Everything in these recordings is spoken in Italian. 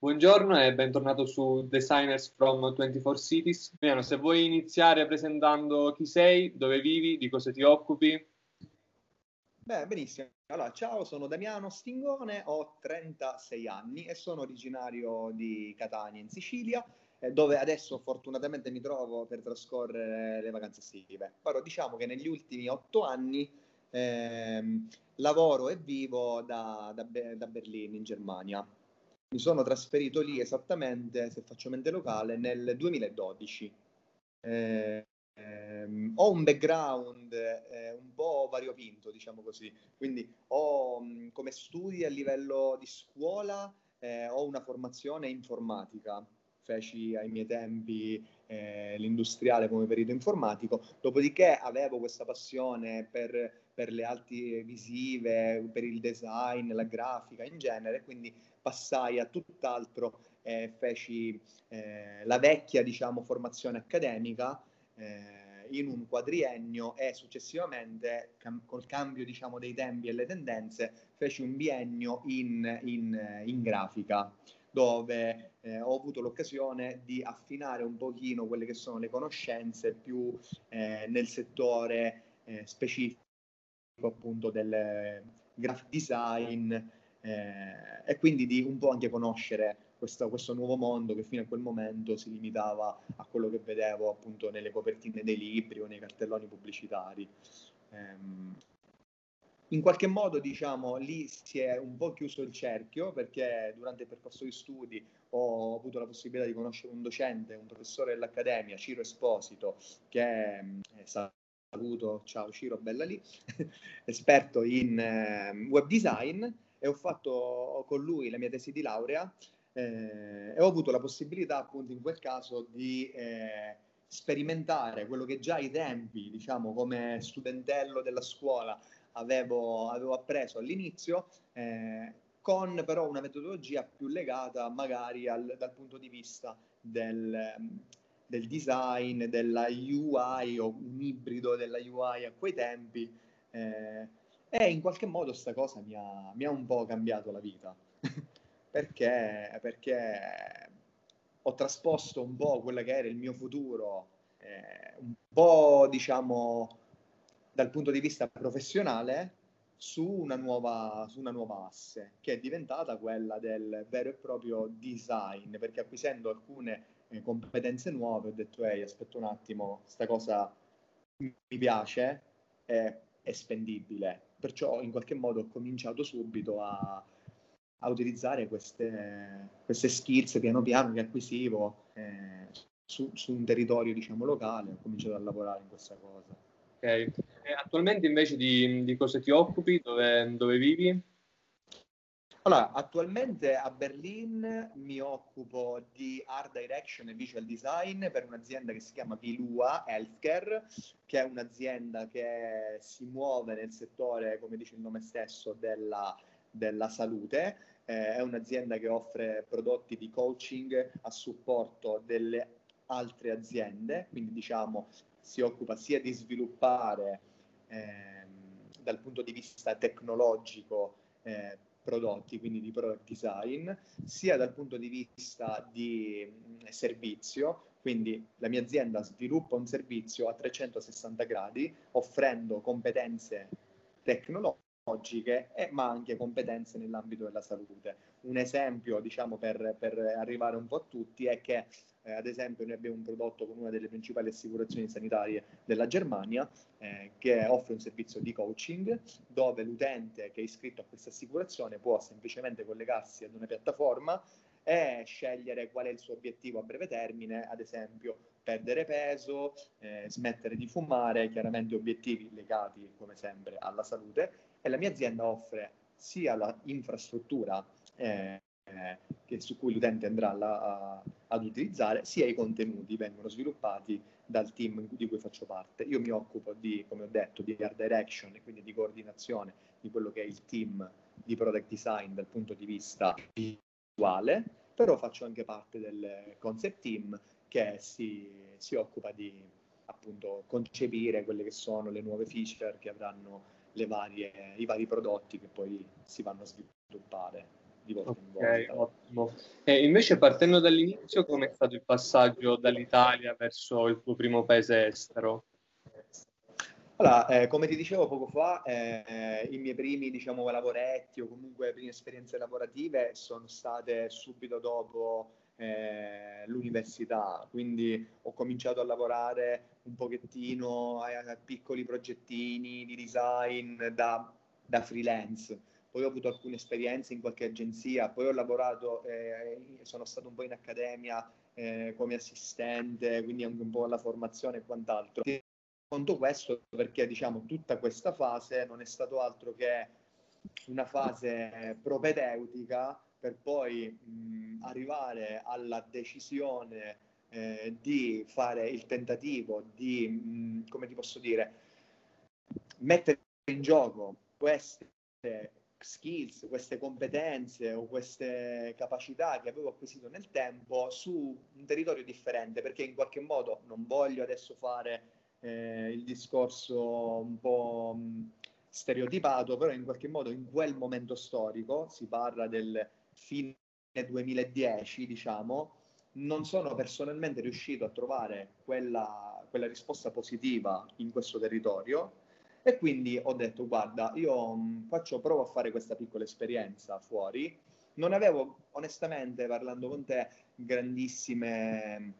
Buongiorno e bentornato su Designers from 24 Cities. Milano, se vuoi iniziare presentando chi sei, dove vivi, di cosa ti occupi. Beh, benissimo. Allora, ciao, sono Damiano Stingone, ho 36 anni e sono originario di Catania in Sicilia, eh, dove adesso fortunatamente mi trovo per trascorrere le vacanze estive. Però diciamo che negli ultimi otto anni ehm, lavoro e vivo da, da, da Berlino in Germania mi sono trasferito lì esattamente, se faccio mente locale, nel 2012. Eh, ehm, ho un background eh, un po' variopinto, diciamo così, quindi ho mh, come studi a livello di scuola eh, ho una formazione informatica, feci ai miei tempi eh, l'industriale come perito informatico, dopodiché avevo questa passione per, per le arti visive, per il design, la grafica in genere, quindi passai a tutt'altro e feci eh, la vecchia diciamo, formazione accademica eh, in un quadriennio e successivamente cam- col cambio diciamo, dei tempi e le tendenze feci un biennio in, in, in grafica dove eh, ho avuto l'occasione di affinare un pochino quelle che sono le conoscenze più eh, nel settore eh, specifico appunto del graphic design eh, e quindi di un po' anche conoscere questo, questo, nuovo mondo che fino a quel momento si limitava a quello che vedevo appunto nelle copertine dei libri o nei cartelloni pubblicitari. Eh, in qualche modo, diciamo, lì si è un po' chiuso il cerchio perché durante il percorso di studi ho avuto la possibilità di conoscere un docente, un professore dell'Accademia, Ciro Esposito, che è, è saluto, ciao Ciro, bella lì, esperto in eh, web design e ho fatto con lui la mia tesi di laurea eh, e ho avuto la possibilità appunto in quel caso di eh, sperimentare quello che già ai tempi, diciamo come studentello della scuola, avevo, avevo appreso all'inizio, eh, con però una metodologia più legata magari al, dal punto di vista del, del design, della UI o un ibrido della UI a quei tempi. Eh, e in qualche modo questa cosa mi ha, mi ha, un po' cambiato la vita, perché, perché, ho trasposto un po' quello che era il mio futuro, eh, un po' diciamo dal punto di vista professionale, su una, nuova, su una nuova asse, che è diventata quella del vero e proprio design, perché acquisendo alcune eh, competenze nuove ho detto, ehi, aspetta un attimo, questa cosa mi piace, è, è spendibile perciò in qualche modo ho cominciato subito a, a utilizzare queste, queste, skills piano piano che acquisivo eh, su, su, un territorio diciamo locale, ho cominciato a lavorare in questa cosa. Ok, e attualmente invece di, di cosa ti occupi, dove, dove vivi? Allora, attualmente a Berlin mi occupo di art direction e visual design per un'azienda che si chiama Vilua Healthcare, che è un'azienda che si muove nel settore, come dice il nome stesso, della, della salute. Eh, è un'azienda che offre prodotti di coaching a supporto delle altre aziende, quindi diciamo si occupa sia di sviluppare eh, dal punto di vista tecnologico eh, prodotti, quindi di product design, sia dal punto di vista di mh, servizio, quindi la mia azienda sviluppa un servizio a 360 gradi offrendo competenze tecnologiche e, ma anche competenze nell'ambito della salute. Un esempio, diciamo, per, per arrivare un po' a tutti è che eh, ad esempio noi abbiamo un prodotto con una delle principali assicurazioni sanitarie della Germania eh, che offre un servizio di coaching dove l'utente che è iscritto a questa assicurazione può semplicemente collegarsi ad una piattaforma e scegliere qual è il suo obiettivo a breve termine, ad esempio perdere peso, eh, smettere di fumare, chiaramente obiettivi legati come sempre alla salute e la mia azienda offre sia l'infrastruttura eh, eh, su cui l'utente andrà la, a, ad utilizzare, sia i contenuti vengono sviluppati dal team di cui faccio parte. Io mi occupo di, come ho detto, di art direction e quindi di coordinazione di quello che è il team di product design dal punto di vista visuale, però faccio anche parte del concept team che si, si occupa di appunto concepire quelle che sono le nuove feature che avranno varie, i vari prodotti che poi si vanno a sviluppare di volta okay, in volta. Ottimo. E invece partendo dall'inizio, come è stato il passaggio dall'Italia verso il tuo primo paese estero? Allora, eh, come ti dicevo poco fa, eh, i miei primi diciamo, lavoretti o comunque le prime esperienze lavorative sono state subito dopo eh, l'università, quindi ho cominciato a lavorare un pochettino a, a piccoli progettini di design da, da, freelance. Poi ho avuto alcune esperienze in qualche agenzia, poi ho lavorato, eh, sono stato un po' in accademia eh, come assistente, quindi anche un po' alla formazione e quant'altro. Conto questo perché diciamo tutta questa fase non è stato altro che una fase propedeutica per poi mh, arrivare alla decisione eh, di fare il tentativo di, mh, come ti posso dire, mettere in gioco queste skills, queste competenze o queste capacità che avevo acquisito nel tempo su un territorio differente, perché in qualche modo non voglio adesso fare eh, il discorso un po' stereotipato, però in qualche modo in quel momento storico, si parla del fine 2010, diciamo, non sono personalmente riuscito a trovare quella, quella risposta positiva in questo territorio e quindi ho detto guarda io mh, faccio provo a fare questa piccola esperienza fuori non avevo onestamente parlando con te grandissime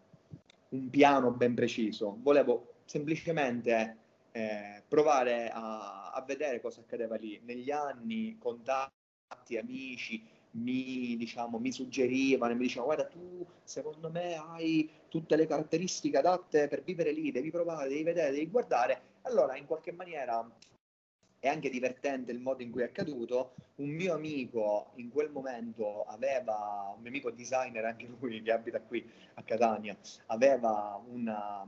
un piano ben preciso volevo semplicemente eh, provare a, a, vedere cosa accadeva lì. Negli anni, contatti, amici mi, diciamo, mi suggerivano, mi dicevano guarda tu secondo me hai tutte le caratteristiche adatte per vivere lì, devi provare, devi vedere, devi guardare. Allora in qualche maniera è anche divertente il modo in cui è accaduto. Un mio amico in quel momento aveva, un mio amico designer, anche lui che abita qui a Catania, aveva una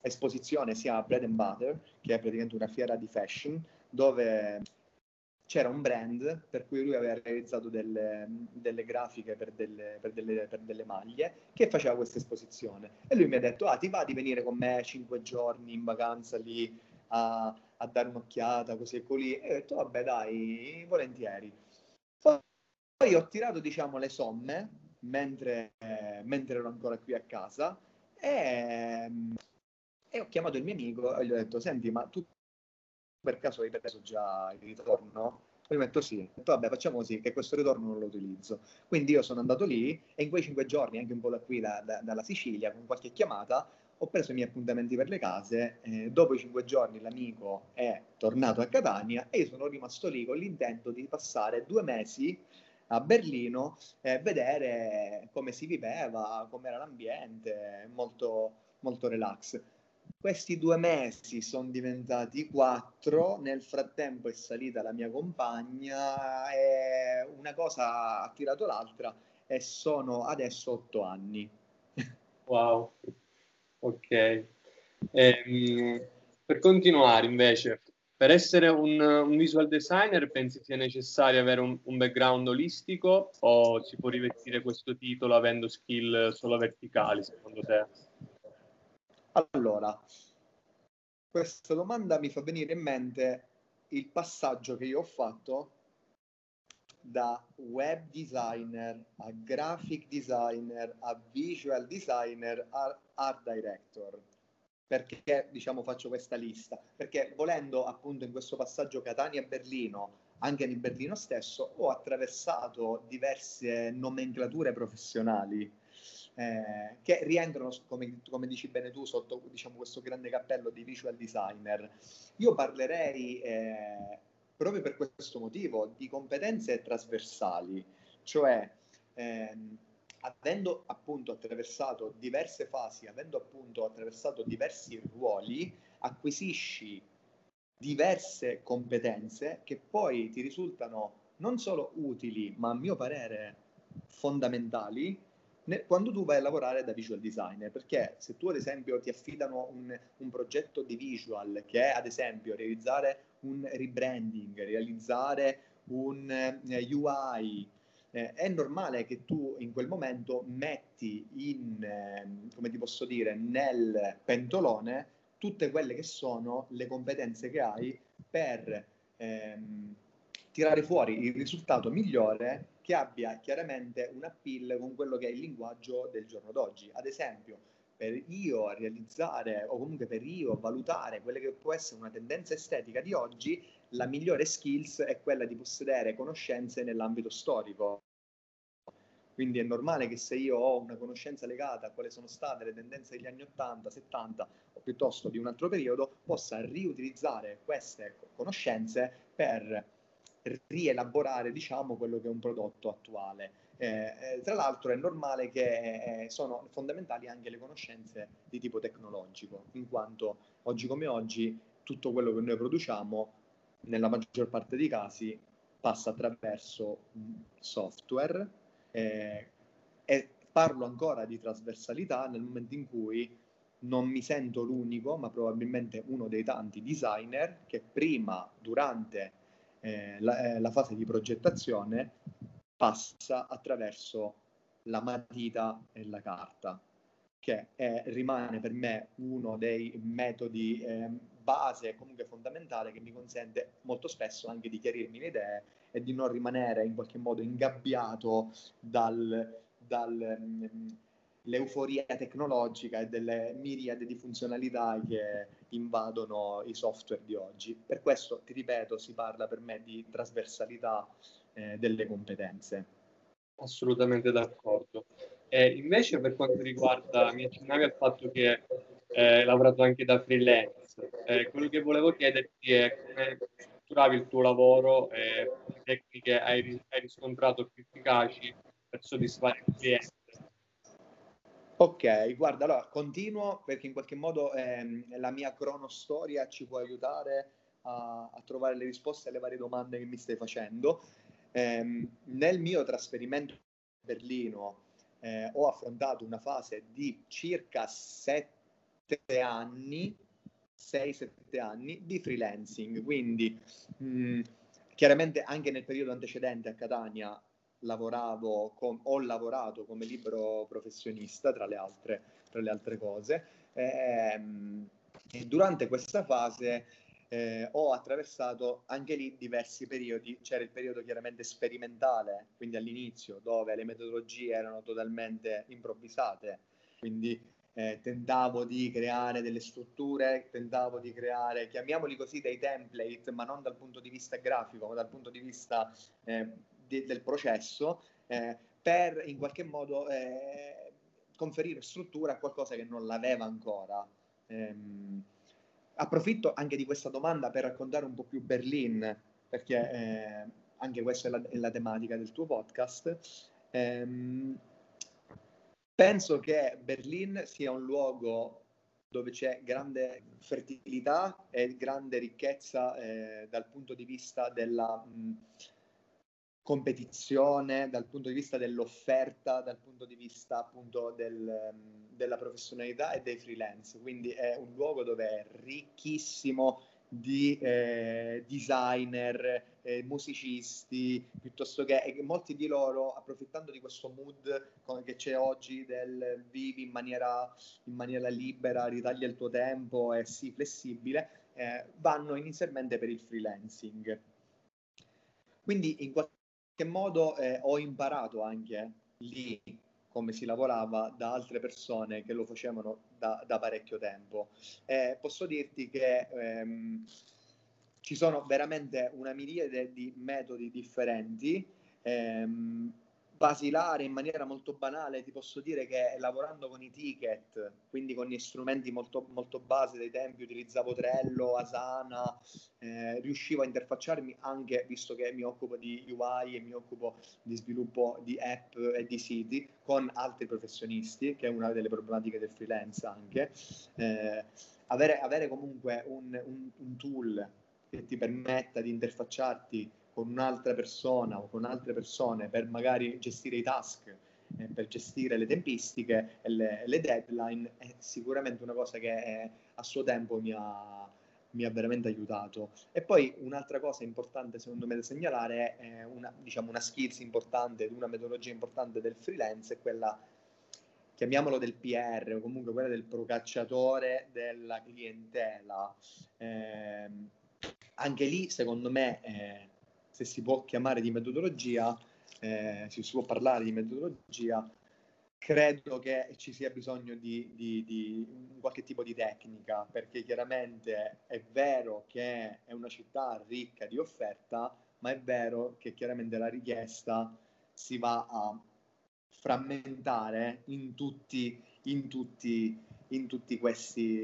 esposizione sia a Bread and Butter, che è praticamente una fiera di fashion, dove c'era un brand per cui lui aveva realizzato delle, delle grafiche per delle, per, delle, per delle, maglie che faceva questa esposizione. E lui mi ha detto, ah ti va di venire con me cinque giorni in vacanza lì a, a dare un'occhiata, così e così? E ho detto, vabbè dai, volentieri. Poi, ho tirato, diciamo, le somme mentre, eh, mentre ero ancora qui a casa e e ho chiamato il mio amico e gli ho detto, senti, ma tu per caso hai preso già il ritorno? E mi detto sì. Detto, vabbè, facciamo così, che questo ritorno non lo utilizzo. Quindi io sono andato lì e in quei cinque giorni, anche un po' da qui, da, da, dalla Sicilia, con qualche chiamata, ho preso i miei appuntamenti per le case. Eh, dopo i cinque giorni l'amico è tornato a Catania e io sono rimasto lì con l'intento di passare due mesi a Berlino e vedere come si viveva, com'era l'ambiente, molto, molto relax. Questi due mesi sono diventati quattro, nel frattempo è salita la mia compagna e una cosa ha tirato l'altra e sono adesso otto anni. Wow, ok. Ehm, per continuare invece, per essere un, un, visual designer pensi sia necessario avere un, un, background olistico o si può rivestire questo titolo avendo skill solo verticali secondo te? Allora, questa domanda mi fa venire in mente il passaggio che io ho fatto da web designer a graphic designer a visual designer a art director. Perché diciamo faccio questa lista? Perché volendo appunto in questo passaggio Catania-Berlino, anche nel Berlino stesso, ho attraversato diverse nomenclature professionali eh, che rientrano, come, come, dici bene tu, sotto diciamo, questo grande cappello di visual designer. Io parlerei eh, proprio per questo motivo di competenze trasversali, cioè ehm, avendo appunto attraversato diverse fasi, avendo appunto attraversato diversi ruoli, acquisisci diverse competenze che poi ti risultano non solo utili, ma a mio parere fondamentali quando tu vai a lavorare da visual designer, perché se tu ad esempio ti affidano un, un progetto di visual che è ad esempio realizzare un rebranding, realizzare un eh, UI, eh, è normale che tu in quel momento metti in, eh, come ti posso dire, nel pentolone tutte quelle che sono le competenze che hai per ehm, tirare fuori il risultato migliore che abbia chiaramente un appeal con quello che è il linguaggio del giorno d'oggi. Ad esempio, per io realizzare o comunque per io valutare quella che può essere una tendenza estetica di oggi, la migliore skills è quella di possedere conoscenze nell'ambito storico. Quindi è normale che se io ho una conoscenza legata a quali sono state le tendenze degli anni 80, 70 o piuttosto di un altro periodo, possa riutilizzare queste conoscenze per rielaborare diciamo, quello che è un prodotto attuale. Eh, eh, tra l'altro è normale che eh, sono fondamentali anche le conoscenze di tipo tecnologico, in quanto oggi come oggi tutto quello che noi produciamo, nella maggior parte dei casi, passa attraverso software, eh, e parlo ancora di trasversalità nel momento in cui non mi sento l'unico, ma probabilmente uno dei tanti designer che prima, durante eh, la, eh, la, fase di progettazione, passa attraverso la matita e la carta, che è, rimane per me uno dei metodi eh, base, comunque fondamentale, che mi consente molto spesso anche di chiarirmi le idee e di non rimanere in qualche modo ingabbiato dall'euforia dal, tecnologica e delle miriade di funzionalità che invadono i software di oggi. Per questo, ti ripeto, si parla per me di trasversalità eh, delle competenze. Assolutamente d'accordo. E invece per quanto riguarda, mi accennavi al fatto che eh, hai lavorato anche da freelance, eh, quello che volevo chiederti è come strutturavi il tuo lavoro e le tecniche hai, hai riscontrato più efficaci per soddisfare il cliente. Ok, guarda, allora continuo perché in qualche modo ehm, la mia cronostoria ci può aiutare a, a, trovare le risposte alle varie domande che mi stai facendo. Eh, nel mio trasferimento a Berlino eh, ho affrontato una fase di circa sette anni 6-7 anni di freelancing, quindi mh, mm, chiaramente anche nel periodo antecedente a Catania lavoravo com- ho lavorato come libero professionista tra le altre, tra le altre cose. Ehm, e durante questa fase eh, ho attraversato anche lì diversi periodi, c'era il periodo chiaramente sperimentale, quindi all'inizio dove le metodologie erano totalmente improvvisate, quindi eh, tentavo di creare delle strutture, tentavo di creare, chiamiamoli così, dei template, ma non dal punto di vista grafico, ma dal punto di vista eh, di, del processo, eh, per in qualche modo eh, conferire struttura a qualcosa che non l'aveva ancora. Ehm, approfitto anche di questa domanda per raccontare un po' più Berlin, perché eh, anche questa è la, è la, tematica del tuo podcast. Ehm, Penso che Berlin sia un luogo dove c'è grande fertilità e grande ricchezza eh, dal punto di vista della mh, competizione, dal punto di vista dell'offerta, dal punto di vista appunto del, della professionalità e dei freelance. Quindi è un luogo dove è ricchissimo di eh, designer, eh, musicisti, piuttosto che molti di loro, approfittando di questo mood che c'è oggi del vivi in maniera, in maniera libera, ritaglia il tuo tempo e sii flessibile, eh, vanno inizialmente per il freelancing. Quindi in qualche modo eh, ho imparato anche lì come si lavorava da altre persone che lo facevano da, da parecchio tempo. Eh, posso dirti che ehm, ci sono veramente una miriade di metodi differenti. Ehm, basilare in maniera molto banale, ti posso dire che lavorando con i ticket, quindi con gli strumenti molto, molto base dei tempi, utilizzavo Trello, Asana, eh, riuscivo a interfacciarmi anche, visto che mi occupo di UI e mi occupo di sviluppo di app e di siti, con altri professionisti, che è una delle problematiche del freelance anche. Eh, avere, avere, comunque un, un, un tool che ti permetta di interfacciarti con un'altra persona o con altre persone per magari gestire i task, eh, per gestire le tempistiche e le, le, deadline, è sicuramente una cosa che è, a suo tempo mi ha, mi ha, veramente aiutato. E poi un'altra cosa importante secondo me da segnalare è una, diciamo, una skills importante, una metodologia importante del freelance, è quella chiamiamolo del PR o comunque quella del procacciatore della clientela. Eh, anche lì, secondo me, eh, se si può chiamare di metodologia, eh, si può parlare di metodologia, credo che ci sia bisogno di, di, di, qualche tipo di tecnica, perché chiaramente è vero che è una città ricca di offerta, ma è vero che chiaramente la richiesta si va a frammentare in tutti, in tutti, in tutti, questi,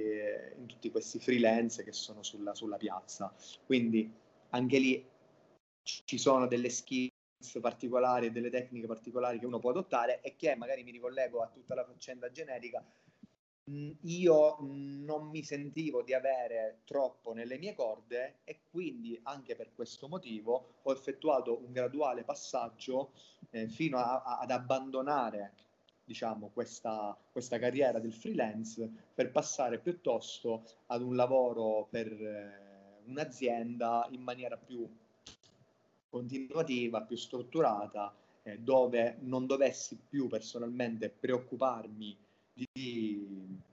in tutti questi freelance che sono sulla, sulla piazza. Quindi anche lì ci sono delle skills particolari, delle tecniche particolari che uno può adottare e che magari mi ricollego a tutta la faccenda generica. Mm, io non mi sentivo di avere troppo nelle mie corde e quindi anche per questo motivo ho effettuato un graduale passaggio eh, fino a, a, ad abbandonare diciamo, questa, questa, carriera del freelance per passare piuttosto ad un lavoro per eh, un'azienda in maniera più continuativa, più strutturata, eh, dove non dovessi più personalmente preoccuparmi di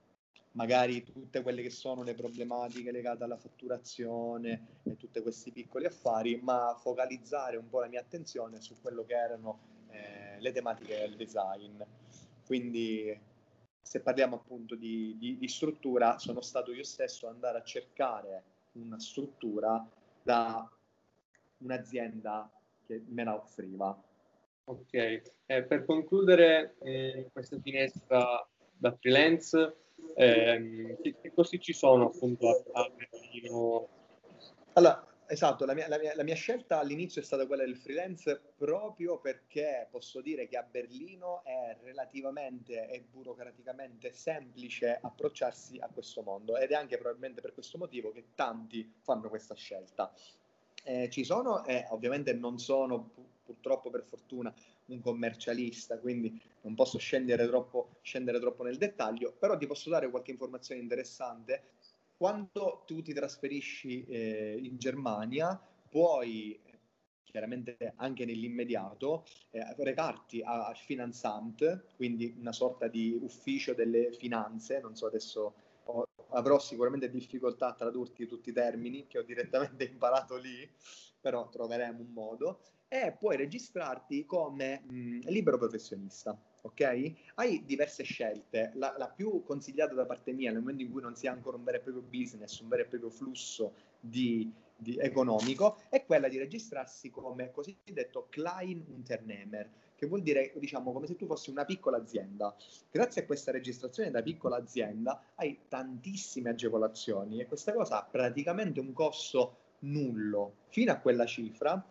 magari tutte quelle che sono le problematiche legate alla fatturazione e tutti questi piccoli affari, ma focalizzare un po' la mia attenzione su quello che erano eh, le tematiche del design. Quindi se parliamo appunto di, di, di struttura, sono stato io stesso ad andare a cercare una struttura da un'azienda che me la offriva. Ok, eh, per concludere eh, questa finestra da freelance, eh, che, che costi ci sono appunto a, a Berlino? Allora, esatto, la mia, la, mia, la mia, scelta all'inizio è stata quella del freelance proprio perché posso dire che a Berlino è relativamente e burocraticamente semplice approcciarsi a questo mondo ed è anche probabilmente per questo motivo che tanti fanno questa scelta. Eh, ci sono, eh, ovviamente non sono purtroppo per fortuna un commercialista, quindi non posso scendere troppo, scendere troppo nel dettaglio, però ti posso dare qualche informazione interessante. Quando tu ti trasferisci eh, in Germania, puoi chiaramente anche nell'immediato, eh, recarti al Finanzamt, quindi una sorta di ufficio delle finanze, non so adesso avrò sicuramente difficoltà a tradurti tutti i termini che ho direttamente imparato lì, però troveremo un modo, e puoi registrarti come mh, libero professionista. Ok? Hai diverse scelte. La, la, più consigliata da parte mia nel momento in cui non si ha ancora un vero e proprio business, un vero e proprio flusso di, di economico, è quella di registrarsi come cosiddetto Klein Unternehmer, che vuol dire, diciamo, come se tu fossi una piccola azienda. Grazie a questa registrazione da piccola azienda hai tantissime agevolazioni e questa cosa ha praticamente un costo nullo. Fino a quella cifra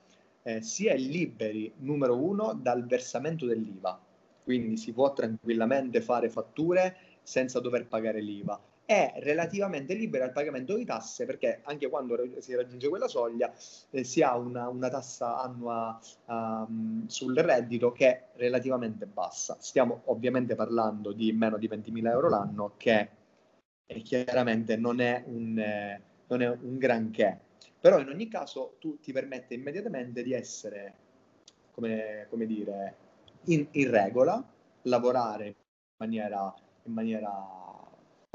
eh, si è liberi, numero uno, dal versamento dell'IVA. Quindi si può tranquillamente fare fatture senza dover pagare l'IVA è relativamente libera al pagamento di tasse perché anche quando si raggiunge quella soglia eh, si ha una, una tassa annua um, sul reddito che è relativamente bassa. Stiamo ovviamente parlando di meno di 20.000 euro l'anno che eh, chiaramente non è, un, eh, non è un granché, però in ogni caso tu ti permette immediatamente di essere, come, come dire, in, in regola, lavorare in maniera, in maniera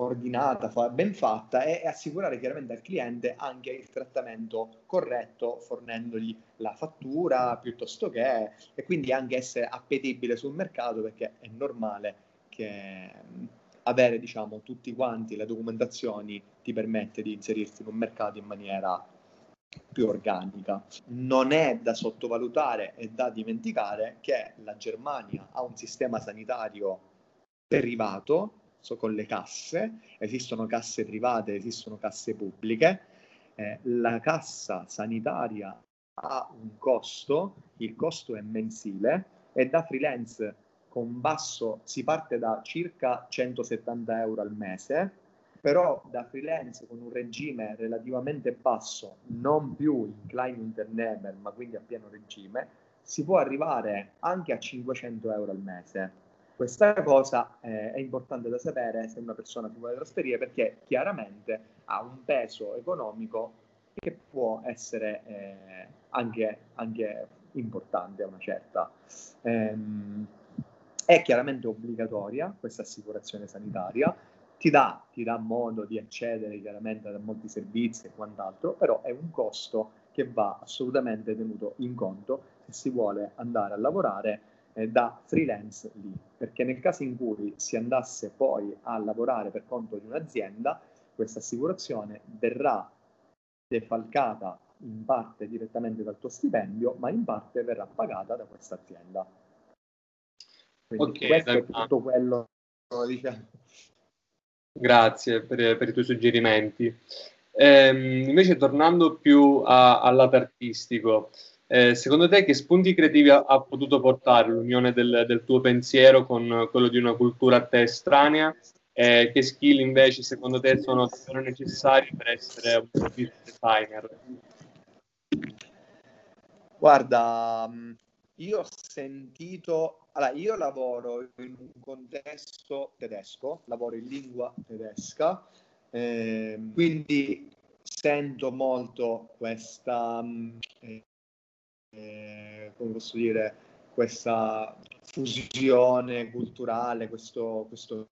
ordinata, ben fatta e assicurare chiaramente al cliente anche il trattamento corretto fornendogli la fattura piuttosto che e quindi anche essere appetibile sul mercato perché è normale che avere diciamo tutti quanti le documentazioni ti permette di inserirti in un mercato in maniera più organica. Non è da sottovalutare e da dimenticare che la Germania ha un sistema sanitario derivato con le casse, esistono casse private, esistono casse pubbliche, eh, la cassa sanitaria ha un costo, il costo è mensile e da freelance con basso si parte da circa 170 euro al mese, però da freelance con un regime relativamente basso, non più in Klein Unternehmer, ma quindi a pieno regime, si può arrivare anche a 500 euro al mese questa cosa eh, è importante da sapere se una persona si vuole trasferire perché chiaramente ha un peso economico che può essere eh, anche, anche, importante una certa. Ehm, è chiaramente obbligatoria questa assicurazione sanitaria, ti dà, ti dà modo di accedere chiaramente a molti servizi e quant'altro, però è un costo che va assolutamente tenuto in conto e si vuole andare a lavorare eh, da freelance lì, perché nel caso in cui si andasse poi a lavorare per conto di un'azienda, questa assicurazione verrà defalcata in parte direttamente dal tuo stipendio, ma in parte verrà pagata da questa azienda. Quindi okay, questo è tutto quello, diciamo. Grazie per, per, i tuoi suggerimenti. Ehm, invece tornando più a, al lato artistico, eh, secondo te che spunti creativi ha, ha potuto portare l'unione del, del, tuo pensiero con quello di una cultura a te estranea? Eh, che skill invece secondo te sono davvero necessari per essere un business designer? Guarda, mm, io ho sentito, allora io lavoro in un contesto tedesco, lavoro in lingua tedesca, eh, quindi sento molto questa, mm, eh, come posso dire, questa fusione culturale, questo, questo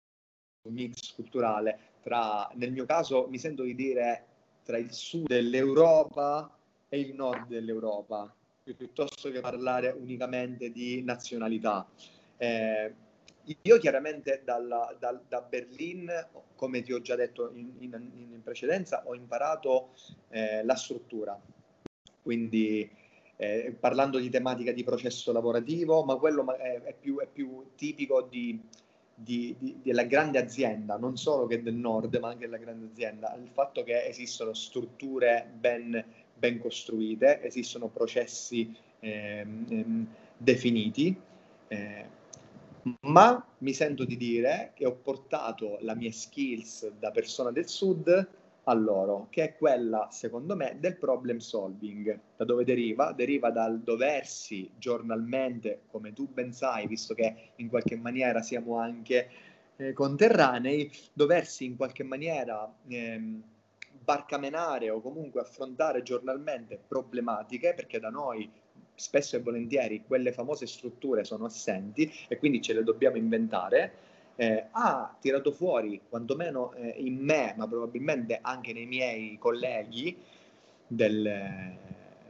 mix culturale tra, nel mio caso mi sento di dire, tra il sud dell'Europa e il nord dell'Europa, piuttosto che parlare unicamente di nazionalità. Eh, io chiaramente dalla, dal, da Berlin, come ti ho già detto in, in, in precedenza, ho imparato eh, la struttura, quindi eh, parlando di tematica di processo lavorativo, ma quello è, è, più, è più, tipico di, di, di, della grande azienda, non solo che del nord, ma anche della grande azienda, il fatto che esistono strutture ben, ben costruite, esistono processi ehm, definiti. Eh, ma mi sento di dire che ho portato la mia skills da persona del sud a loro, che è quella, secondo me, del problem solving. Da dove deriva? Deriva dal doversi giornalmente, come tu ben sai, visto che in qualche maniera siamo anche eh, conterranei, doversi in qualche maniera ehm, barcamenare o comunque affrontare giornalmente problematiche, perché da noi spesso e volentieri quelle famose strutture sono assenti e quindi ce le dobbiamo inventare, eh, ha tirato fuori, quantomeno eh, in me, ma probabilmente anche nei miei colleghi del,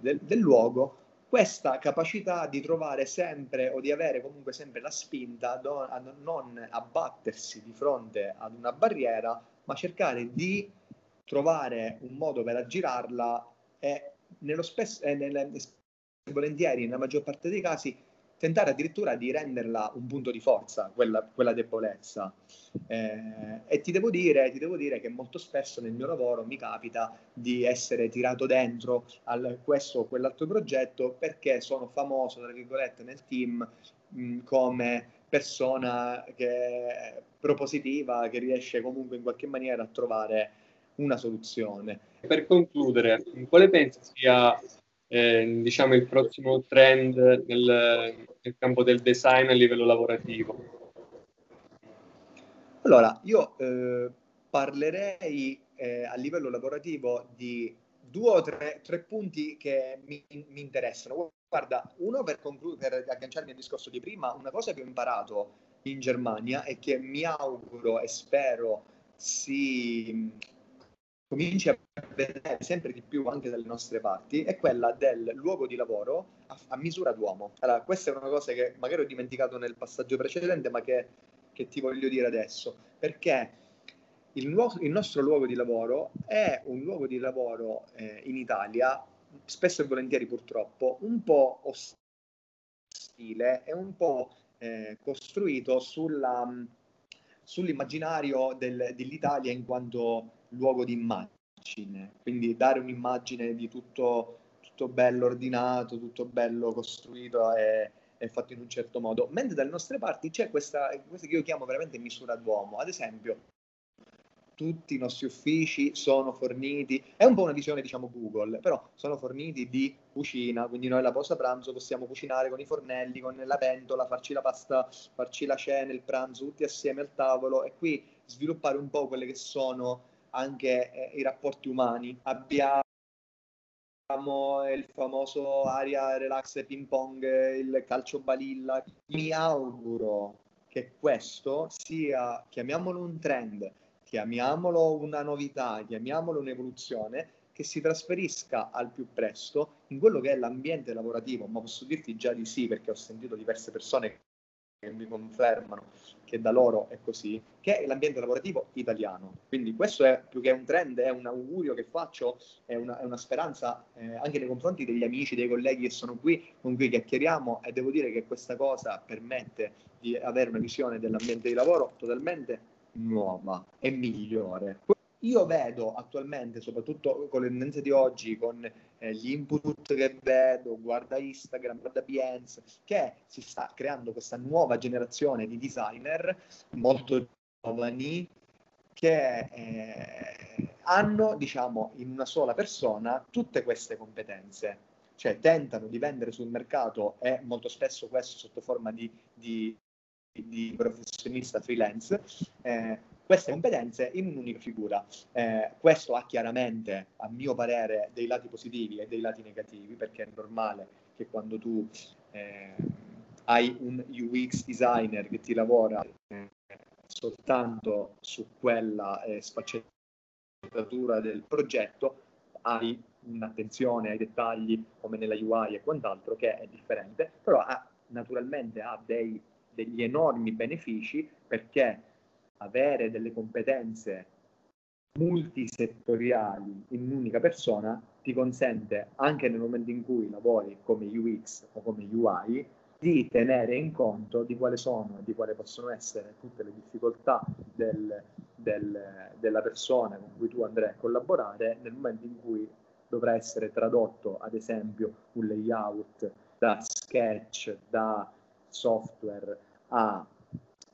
del, del luogo, questa capacità di trovare sempre o di avere comunque sempre la spinta do, a non abbattersi di fronte ad una barriera, ma cercare di trovare un modo per aggirarla e nello spesso, eh, nelle, volentieri, nella maggior parte dei casi, tentare addirittura di renderla un punto di forza, quella, quella debolezza. Eh, e ti devo, dire, ti devo dire che molto spesso nel mio lavoro mi capita di essere tirato dentro a questo o quell'altro progetto perché sono famoso, tra virgolette, nel team mh, come persona che, propositiva che riesce comunque in qualche maniera a trovare una soluzione. Per concludere, quale pensi sia eh, diciamo il prossimo trend nel, nel, campo del design a livello lavorativo? Allora, io eh, parlerei eh, a livello lavorativo di due o tre, tre punti che mi, mi, interessano. Guarda, uno per, conclu- per agganciarmi al discorso di prima, una cosa che ho imparato in Germania e che mi auguro e spero si cominci a vedere sempre di più anche dalle nostre parti è quella del luogo di lavoro a, a misura d'uomo. Allora, questa è una cosa che magari ho dimenticato nel passaggio precedente, ma che, che ti voglio dire adesso, perché il, nuovo, il, nostro luogo di lavoro è un luogo di lavoro eh, in Italia, spesso e volentieri purtroppo, un po' ostile e un po' eh, costruito sulla, sull'immaginario del, dell'Italia in quanto luogo di immagine, quindi dare un'immagine di tutto, tutto bello ordinato, tutto bello costruito e, e, fatto in un certo modo, mentre dalle nostre parti c'è questa, questa che io chiamo veramente misura d'uomo, ad esempio tutti i nostri uffici sono forniti, è un po' una visione diciamo Google, però sono forniti di cucina, quindi noi alla pausa pranzo possiamo cucinare con i fornelli, con la pentola, farci la pasta, farci la cena, il pranzo, tutti assieme al tavolo e qui sviluppare un po' quelle che sono anche eh, i rapporti umani. Abbiamo il famoso aria relax ping pong, il calcio balilla. Mi auguro che questo sia, chiamiamolo un trend, chiamiamolo una novità, chiamiamolo un'evoluzione, che si trasferisca al più presto in quello che è l'ambiente lavorativo, ma posso dirti già di sì perché ho sentito diverse persone che mi confermano che da loro è così, che è l'ambiente lavorativo italiano. Quindi questo è più che un trend, è un augurio che faccio, è una, è una speranza eh, anche nei confronti degli amici, dei colleghi che sono qui, con cui chiacchieriamo e devo dire che questa cosa permette di avere una visione dell'ambiente di lavoro totalmente nuova e migliore. Io vedo attualmente, soprattutto con le tendenze di oggi, con eh, gli input che vedo, guarda Instagram, guarda Behance, che si sta creando questa nuova generazione di designer molto giovani che eh, hanno, diciamo, in una sola persona tutte queste competenze. Cioè tentano di vendere sul mercato e molto spesso questo sotto forma di, di, di professionista freelance, eh, queste competenze in un'unica figura. Eh, questo ha chiaramente, a mio parere, dei lati positivi e dei lati negativi, perché è normale che quando tu eh, hai un UX designer che ti lavora eh, soltanto su quella eh, sfaccettatura del progetto, hai un'attenzione ai dettagli come nella UI e quant'altro che è differente, però ha, naturalmente ha dei, degli enormi benefici perché avere delle competenze multisettoriali in un'unica persona ti consente anche nel momento in cui lavori come UX o come UI di tenere in conto di quali sono e di quali possono essere tutte le difficoltà del, del, della persona con cui tu andrai a collaborare nel momento in cui dovrà essere tradotto ad esempio un layout da sketch, da software a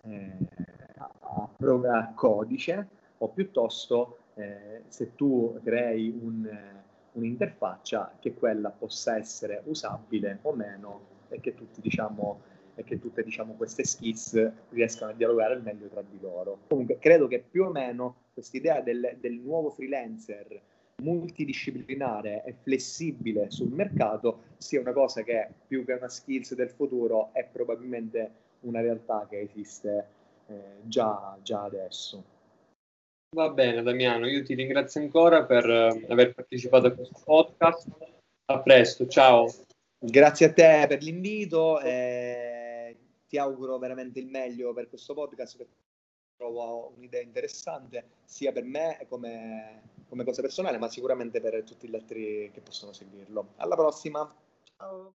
eh, a codice o piuttosto eh, se tu crei un, un'interfaccia che quella possa essere usabile o meno e che, tutti, diciamo, e che tutte diciamo, queste skills riescano a dialogare al meglio tra di loro. Comunque credo che più o meno quest'idea del, del nuovo freelancer multidisciplinare e flessibile sul mercato sia una cosa che più che una skills del futuro è probabilmente una realtà che esiste eh, già, già adesso. Va bene Damiano, io ti ringrazio ancora per eh, aver partecipato a questo podcast. A presto, ciao. Grazie a te per l'invito, eh, ti auguro veramente il meglio per questo podcast perché trovo un'idea interessante sia per me come, come cosa personale, ma sicuramente per tutti gli altri che possono seguirlo. Alla prossima. Ciao.